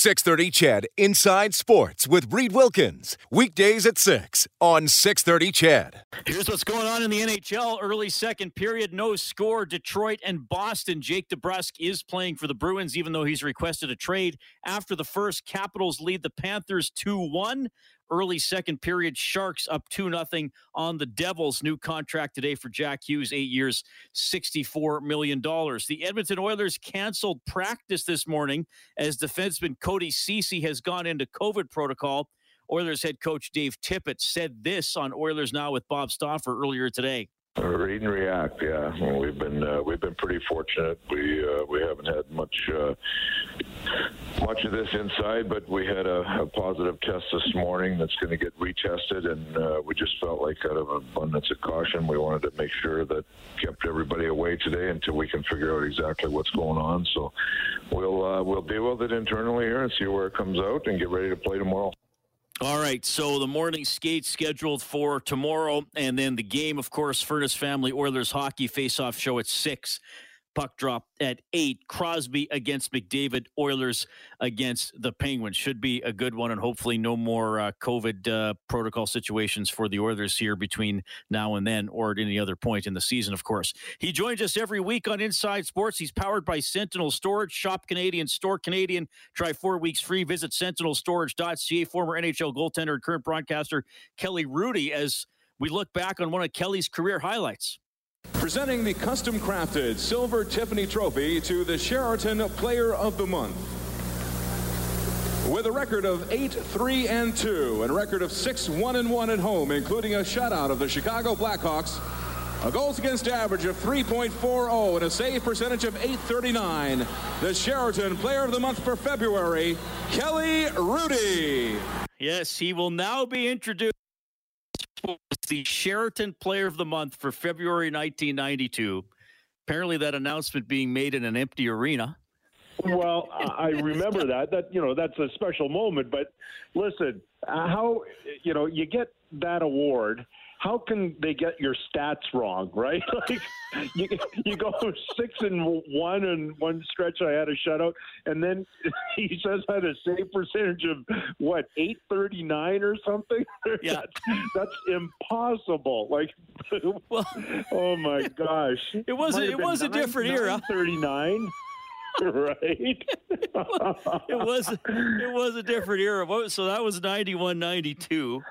630 CHED Inside Sports with Reid Wilkins. Weekdays at 6 on 630 CHED. Here's what's going on in the NHL. Early second period, no score. Detroit and Boston. Jake DeBrusk is playing for the Bruins, even though he's requested a trade. After the first, Capitals lead the Panthers 2 1 early second period. Sharks up 2 0 on the Devils. New contract today for Jack Hughes, eight years, $64 million. The Edmonton Oilers canceled practice this morning as defenseman Cody Ceci has gone into COVID protocol. Oilers head coach Dave Tippett said this on Oilers Now with Bob Stauffer earlier today. Read and react. Yeah, well, we've been uh, we've been pretty fortunate. We uh, we haven't had much uh, much of this inside, but we had a, a positive test this morning that's going to get retested, and uh, we just felt like out of abundance of caution, we wanted to make sure that kept everybody away today until we can figure out exactly what's going on. So we'll uh, we'll deal with it internally here and see where it comes out, and get ready to play tomorrow. All right, so the morning skate scheduled for tomorrow, and then the game, of course, Furnace Family Oilers hockey face-off show at six. Puck drop at eight. Crosby against McDavid. Oilers against the Penguins. Should be a good one, and hopefully no more uh, COVID uh, protocol situations for the Oilers here between now and then, or at any other point in the season, of course. He joins us every week on Inside Sports. He's powered by Sentinel Storage. Shop Canadian, store Canadian. Try four weeks free. Visit sentinelstorage.ca. Former NHL goaltender and current broadcaster Kelly Hrudey as we look back on one of Kelly's career highlights. Presenting the custom crafted Silver Tiffany Trophy to the Sheraton Player of the Month. With a record of 8 3 and 2 and a record of 6 1 and 1 at home, including a shutout of the Chicago Blackhawks, a goals against average of 3.40 and a save percentage of 839, the Sheraton Player of the Month for February, Kelly Hrudey. Yes, he will now be introduced was the Sheraton Player of the Month for February 1992. Apparently, that announcement being made in an empty arena. Well, I remember that. That you know, that's a special moment. But listen, uh, how you know you get that award how can they get your stats wrong, right? like you, you go six and one and one stretch. I had a shutout, and then he says I had a save percentage of what eight thirty nine or something. Yeah, that's, that's impossible. Like, well, oh my gosh, it was a, it was nine, a different era. Thirty nine. right. it was it was a different era. So that was 91 92.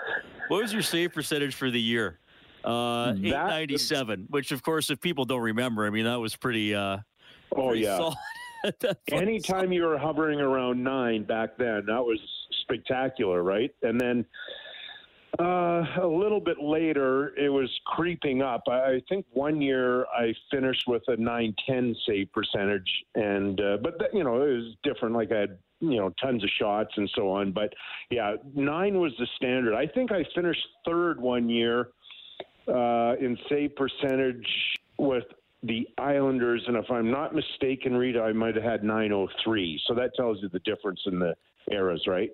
What was your save percentage for the year? Uh, 897, which of course, if people don't remember, I mean, that was pretty. Uh, oh, pretty yeah. Anytime you were hovering around nine back then, that was spectacular, right? And then uh, a little bit later, it was creeping up. I think one year I finished with a 910 save percentage, and uh, but you know it was different. Like I had you know tons of shots and so on. But yeah, nine was the standard. I think I finished third one year uh, in save percentage with the Islanders, and if I'm not mistaken, Rita, I might have had 903. So that tells you the difference in the eras, right?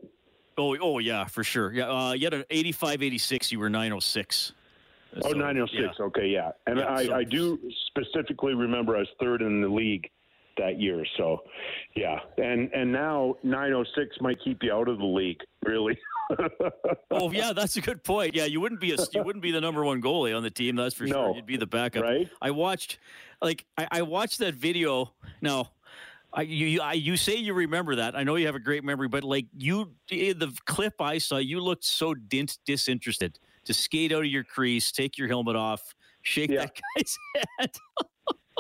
Oh, oh yeah, for sure. Yeah, uh, you had an 85, 86. You were 906. Oh, 906. Yeah. Okay, yeah. And yeah, I, so. I do specifically remember I was third in the league that year. So, yeah, and and now 906 might keep you out of the league. Really. oh yeah, that's a good point. Yeah, you wouldn't be a you wouldn't be the number one goalie on the team. That's for sure. You'd be the backup. Right. I watched, like, I, I watched that video. Now, I, you I, you say you remember that. I know you have a great memory, but like you, the clip I saw, you looked so dint, disinterested to skate out of your crease, take your helmet off, shake yeah. that guy's head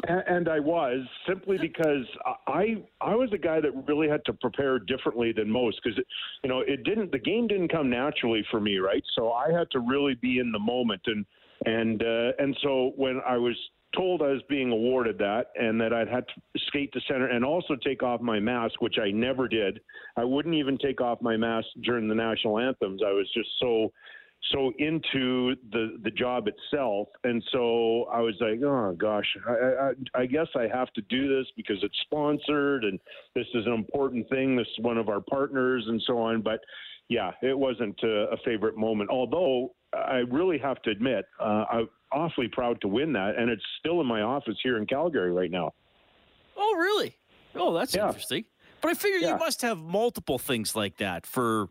and I was simply because I I was a guy that really had to prepare differently than most because you know it didn't the game didn't come naturally for me right so I had to really be in the moment and and uh, and so when I was told I was being awarded that and that I'd had to skate to center and also take off my mask which I never did. I wouldn't even take off my mask during the national anthems. I was just so so into the the job itself. And so i was like oh gosh I, I, I guess i have to do this because it's sponsored and this is an important thing. This is one of our partners and so on. But yeah it wasn't a, a favorite moment. Although i really have to admit uh, i'm awfully proud to win that and it's still in my office here in calgary right now oh really oh that's yeah. interesting But I figure Yeah. you must have multiple things like that for.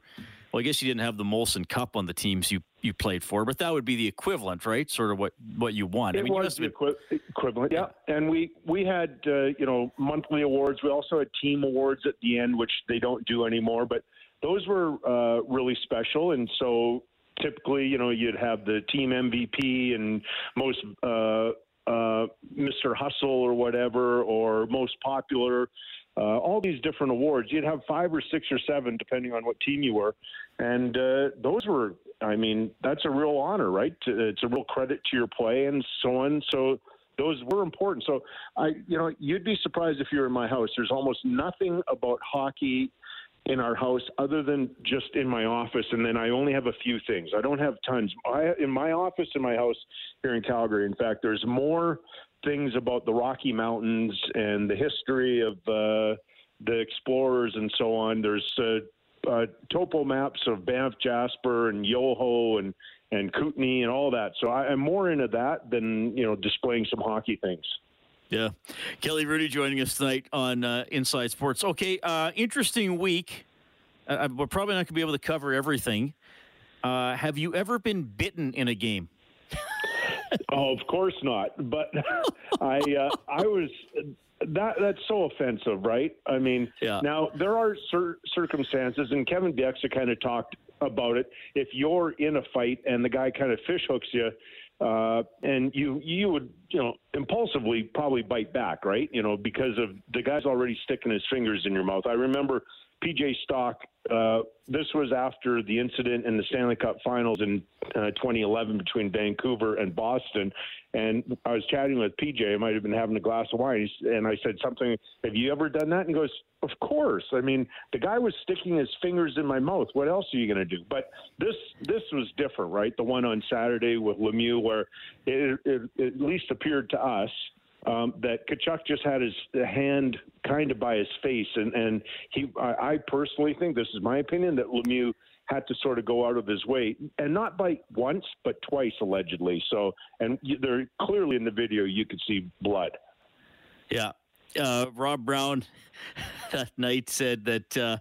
Well, I guess you didn't have the Molson Cup on the teams you, you played for, but that would be the equivalent, right? Sort of what, what you won. It I mean, was the equi- equivalent, yeah. And we we had uh, you know monthly awards. We also had team awards at the end, which they don't do anymore. But those were uh, really special, and so typically, you know, you'd have the team MVP and most uh, uh, Mr. Hustle or whatever, or most popular. Uh, all these different awards. You'd have five or six or seven, depending on what team you were, and uh, those were. I mean, that's a real honor, right? It's a real credit to your play and so on. So those were important. So I, you know, you'd be surprised if you're in my house. There's almost nothing about hockey in our house other than just in my office, and then I only have a few things. I don't have tons. I, in my office in my house here in Calgary, in fact, there's more things about the Rocky Mountains and the history of uh, the explorers and so on. There's uh, uh, topo maps of Banff, Jasper, and Yoho, and and Kootenay, and all that. So I, I'm more into that than you know displaying some hockey things. Yeah. Kelly Hrudey joining us tonight on uh, Inside Sports. Okay, uh, interesting week. Uh, we're probably not going to be able to cover everything. Uh, have you ever been bitten in a game? Oh, of course not. But I uh, I was that that's so offensive, right? I mean, Yeah. now there are cir- circumstances, and Kevin Bieksa kind of talked about it. If you're in a fight and the guy kind of fish hooks you, uh, and you you would you know impulsively probably bite back, right? You know because of the guy's already sticking his fingers in your mouth. I remember PJ Stock. Uh, this was after the incident in the Stanley Cup Finals in uh, 2011 between Vancouver and Boston, and I was chatting with PJ. I might have been having a glass of wine, and I said something. Have you ever done that? And he goes, Of course. I mean, the guy was sticking his fingers in my mouth. What else are you going to do? But this this was different, right? The one on Saturday with Lemieux, where it, it, it at least appeared to us um, that Tkachuk just had his hand kind of by his face, and and he, I, I personally think this is my opinion that Lemieux had to sort of go out of his way and not bite once but twice allegedly. So, and you, there clearly in the video you could see blood. Yeah. Uh, Rob Brown that night said that uh,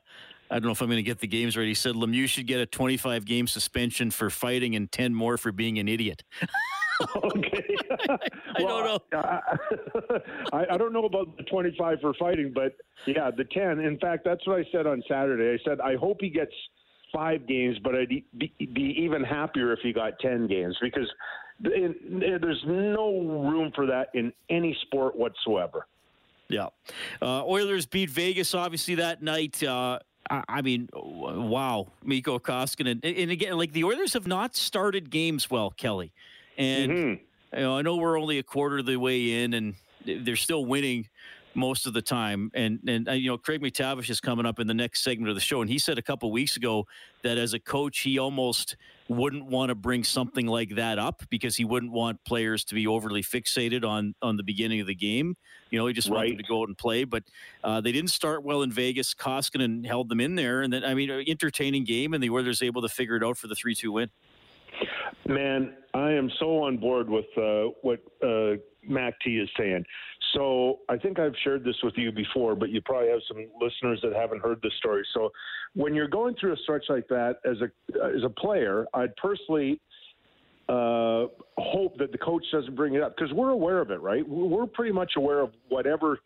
I don't know if I'm going to get the games right. He said Lemieux should get a 25 game suspension for fighting and 10 more for being an idiot. okay. I don't know. I, I don't know about the 25 for fighting, but yeah, the 10. In fact, that's what I said on Saturday. I said, I hope he gets five games, but I'd be, be even happier if he got 10 games because th- there's no room for that in any sport whatsoever. Yeah. Uh, Oilers beat Vegas, obviously, that night. Uh, I, I mean, wow. Mikko Koskinen. And, and again, like the Oilers have not started games well, Kelly. And Mhm. you know, I know we're only a quarter of the way in, and they're still winning most of the time. And and uh, you know, Craig MacTavish is coming up in the next segment of the show, and he said a couple weeks ago that as a coach, he almost wouldn't want to bring something like that up because he wouldn't want players to be overly fixated on on the beginning of the game. You know, he just wanted to go out and play. But uh, they didn't start well in Vegas. Koskinen held them in there, and then I mean, entertaining game, and the Oilers able to figure it out for the three two win. Man, I am so on board with uh, what uh, Mac T is saying. So I think I've shared this with you before, but you probably have some listeners that haven't heard this story. So when you're going through a stretch like that as a as a player, I'd personally uh, hope that the coach doesn't bring it up because we're aware of it, right? We're pretty much aware of whatever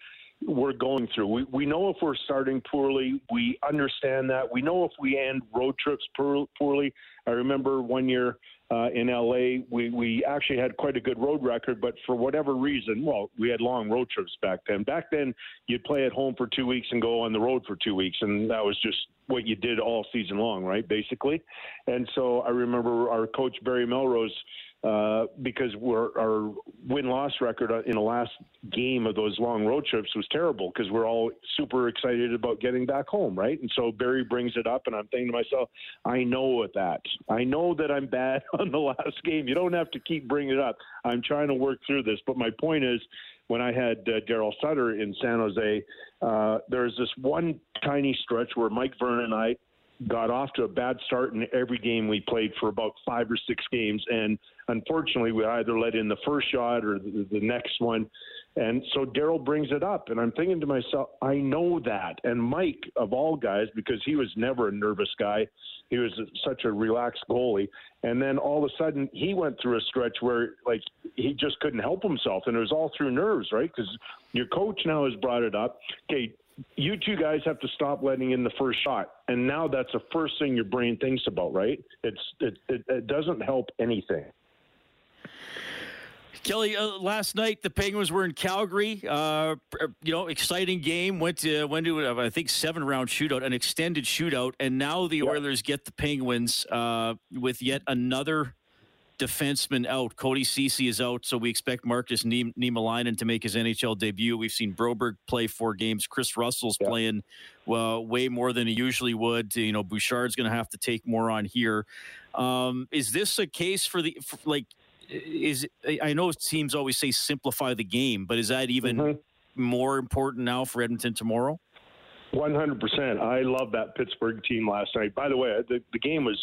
we're going through. We, we know if we're starting poorly. We understand that. We know if we end road trips poor, poorly. I remember one year uh, in LA, we, we actually had quite a good road record, but for whatever reason, well, we had long road trips back then. Back then, you'd play at home for two weeks and go on the road for two weeks, and that was just what you did all season long, right? Basically. And so I remember our coach Barry Melrose uh, because our win loss record in the last game of those long road trips was terrible because we're all super excited about getting back home, right? And so Barry brings it up, and I'm thinking to myself, I know at that. I know that I'm bad on the last game. You don't have to keep bringing it up. I'm trying to work through this. But my point is, when I had uh, Daryl Sutter in San Jose, uh, there was this one tiny stretch where Mike Vernon and I got off to a bad start in every game we played for about five or six games, and unfortunately, we either let in the first shot or the, the next one. And so Daryl brings it up, and I'm thinking to myself, I know that. And Mike, of all guys, because he was never a nervous guy, he was such a relaxed goalie. And then all of a sudden, he went through a stretch where, like, he just couldn't help himself. And it was all through nerves, right? Because your coach now has brought it up. Okay, you two guys have to stop letting in the first shot. And now that's the first thing your brain thinks about, right? It's it, it, it doesn't help anything. Kelly, uh, last night the Penguins were in Calgary. Uh, you know, exciting game. Went to went to uh, I think seven round shootout, an extended shootout, and now the Oilers get the Penguins uh, with yet another defenseman out. Cody Ceci is out, so we expect Markus Niemelainen to make his NHL debut. We've seen Broberg play four games. Kris Russell's playing well, way more than he usually would. You know, Bouchard's going to have to take more on here. Um, is this a case for the for, like? is I know teams always say simplify the game, but is that even mm-hmm. more important now for Edmonton tomorrow? One hundred percent. I love that Pittsburgh team last night. By the way, the, the game was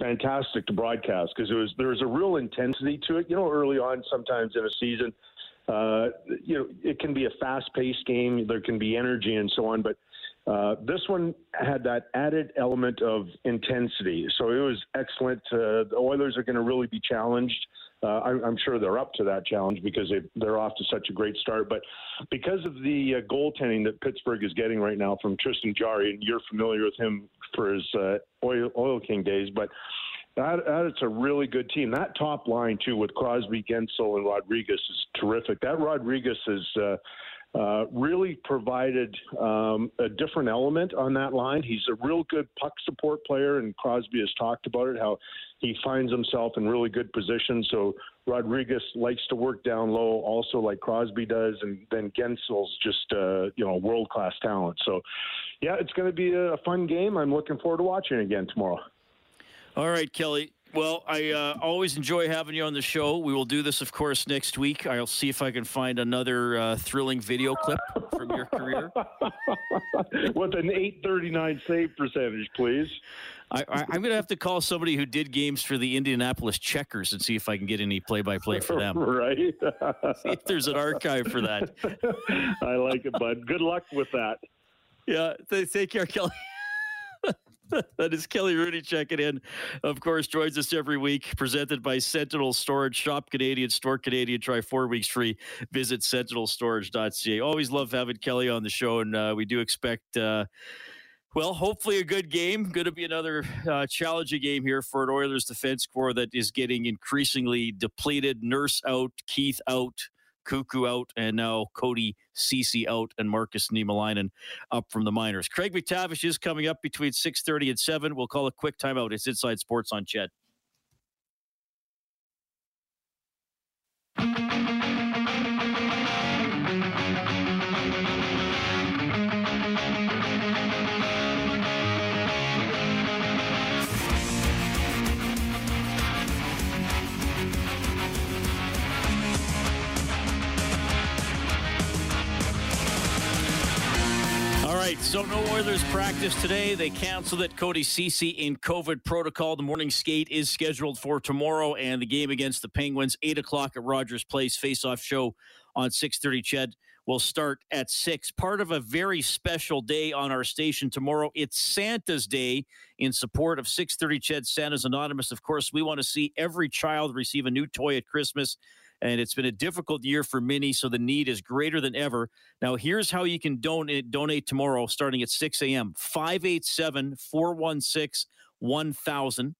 fantastic to broadcast because it was there was a real intensity to it. You know, early on, sometimes in a season, uh, you know, it can be a fast-paced game. There can be energy and so on, but uh, this one had that added element of intensity. So it was excellent. Uh, the Oilers are going to really be challenged uh, I'm, I'm, sure they're up to that challenge because they, are off to such a great start. But because of the uh, goaltending that Pittsburgh is getting right now from Tristan Jarry, and you're familiar with him for his uh, Oil, Oil King days, but that, that it's a really good team. That top line too with Crosby, Guentzel, and Rodrigues is terrific. That Rodrigues is uh, uh, really provided um, a different element on that line. He's a real good puck support player, and Crosby has talked about it how he finds himself in really good positions. So Rodrigues likes to work down low, also like Crosby does, and then Guentzel's just uh, you know world class talent. So yeah, it's going to be a fun game. I'm looking forward to watching again tomorrow. All right, Kelly. Well, I uh, always enjoy having you on the show. We will do this, of course, next week. I'll see if I can find another uh, thrilling video clip from your career. With an 839 save percentage, please. I, am going to have to call somebody who did games for the Indianapolis Checkers and see if I can get any play-by-play for them. right. see if there's an archive for that. I like it, bud. Good luck with that. Yeah. Take care, Kelly. that is Kelly Hrudey checking in. Of course, joins us every week, presented by Sentinel Storage. Shop Canadian, store Canadian. Try four weeks free. Visit sentinelstorage.ca. Always love having Kelly on the show, and uh, we do expect. Uh, well, hopefully a good game. Going to be another uh, challenging game here for an Oilers defense core that is getting increasingly depleted. Nurse out, Keith out. Koekkoek out, and now Cody Ceci out, and Markus Niemelainen up from the minors. Craig MacTavish is coming up between 6.30 and 7. We'll call a quick timeout. It's Inside Sports on CHED. Right, so no Oilers practice today. They canceled it. Cody Ceci in COVID protocol. The morning skate is scheduled for tomorrow, and the game against the Penguins, eight o'clock at Rogers Place. Face-off show on six thirty. CHED will start at six. Part of a very special day on our station tomorrow. It's Santa's Day in support of six thirty. CHED Santa's Anonymous. Of course, we want to see every child receive a new toy at Christmas and it's been a difficult year for many, so the need is greater than ever. Now, here's how you can donate, donate tomorrow starting at 6 a.m. 587 416 1000.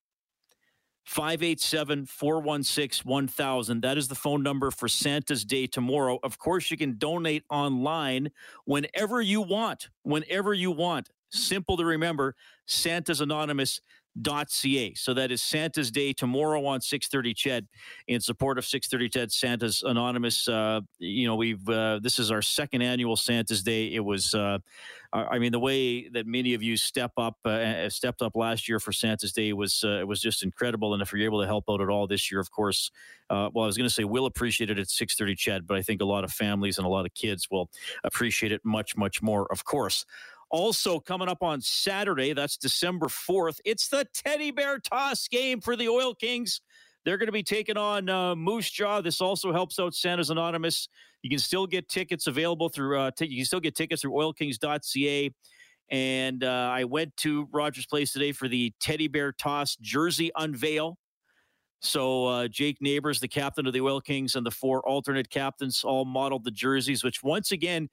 587 416 1000. That is the phone number for Santa's Day tomorrow. Of course, you can donate online whenever you want. Whenever you want. Simple to remember Santa's Anonymous ca. So that is Santa's Day tomorrow on 6:30 CHED in support of 6:30 CHED Santa's Anonymous. Uh, you know, we've uh, this is our second annual Santa's Day. It was, uh, I mean, the way that many of you step up uh, stepped up last year for Santa's Day was uh, it was just incredible. And if you're able to help out at all this year, of course, uh, well, I was going to say we'll appreciate it at 6:30 CHED, but I think a lot of families and a lot of kids will appreciate it much, much more. Of course. Also, coming up on Saturday, that's December 4th, it's the teddy bear toss game for the Oil Kings. They're going to be taking on uh, Moose Jaw. This also helps out Santa's Anonymous. You can still get tickets available through. Uh, t- you can still get tickets through OilKings.ca. And uh, I went to Rogers Place today for the Teddy Bear Toss jersey unveil. So uh, Jake Neighbors, the captain of the Oil Kings, and the four alternate captains all modeled the jerseys, which once again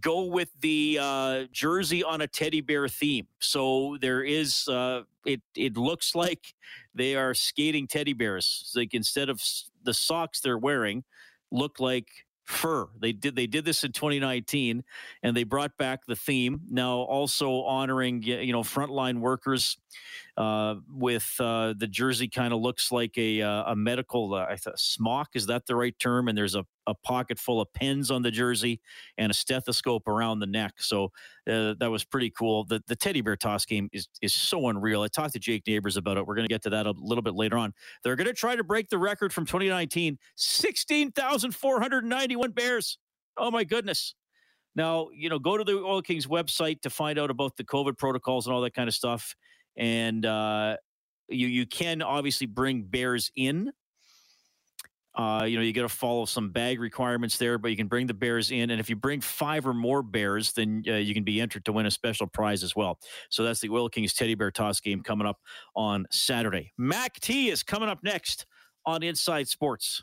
go with the uh, jersey on a teddy bear theme. So there is uh, it. It looks like they are skating teddy bears. Like instead of the socks they're wearing, look like fur. They did they did this in 2019, and they brought back the theme. Now also honoring you know frontline workers uh, with uh, the jersey kind of looks like a uh, a medical uh, smock. Is that the right term? And there's a, a pocket full of pens on the jersey and a stethoscope around the neck. So uh, that was pretty cool. The the teddy bear toss game is is so unreal. I talked to Jake Neighbors about it. We're going to get to that a little bit later on. They're going to try to break the record from 2019. 16,491 bears. Oh my goodness. Now, you know, go to the Oil Kings website to find out about the COVID protocols and all that kind of stuff and uh, you you can obviously bring bears in. Uh, you know, you got to follow some bag requirements there, but you can bring the bears in, and if you bring five or more bears, then uh, you can be entered to win a special prize as well. So that's the Oil Kings Teddy Bear Toss game coming up on Saturday. Mac T is coming up next on Inside Sports.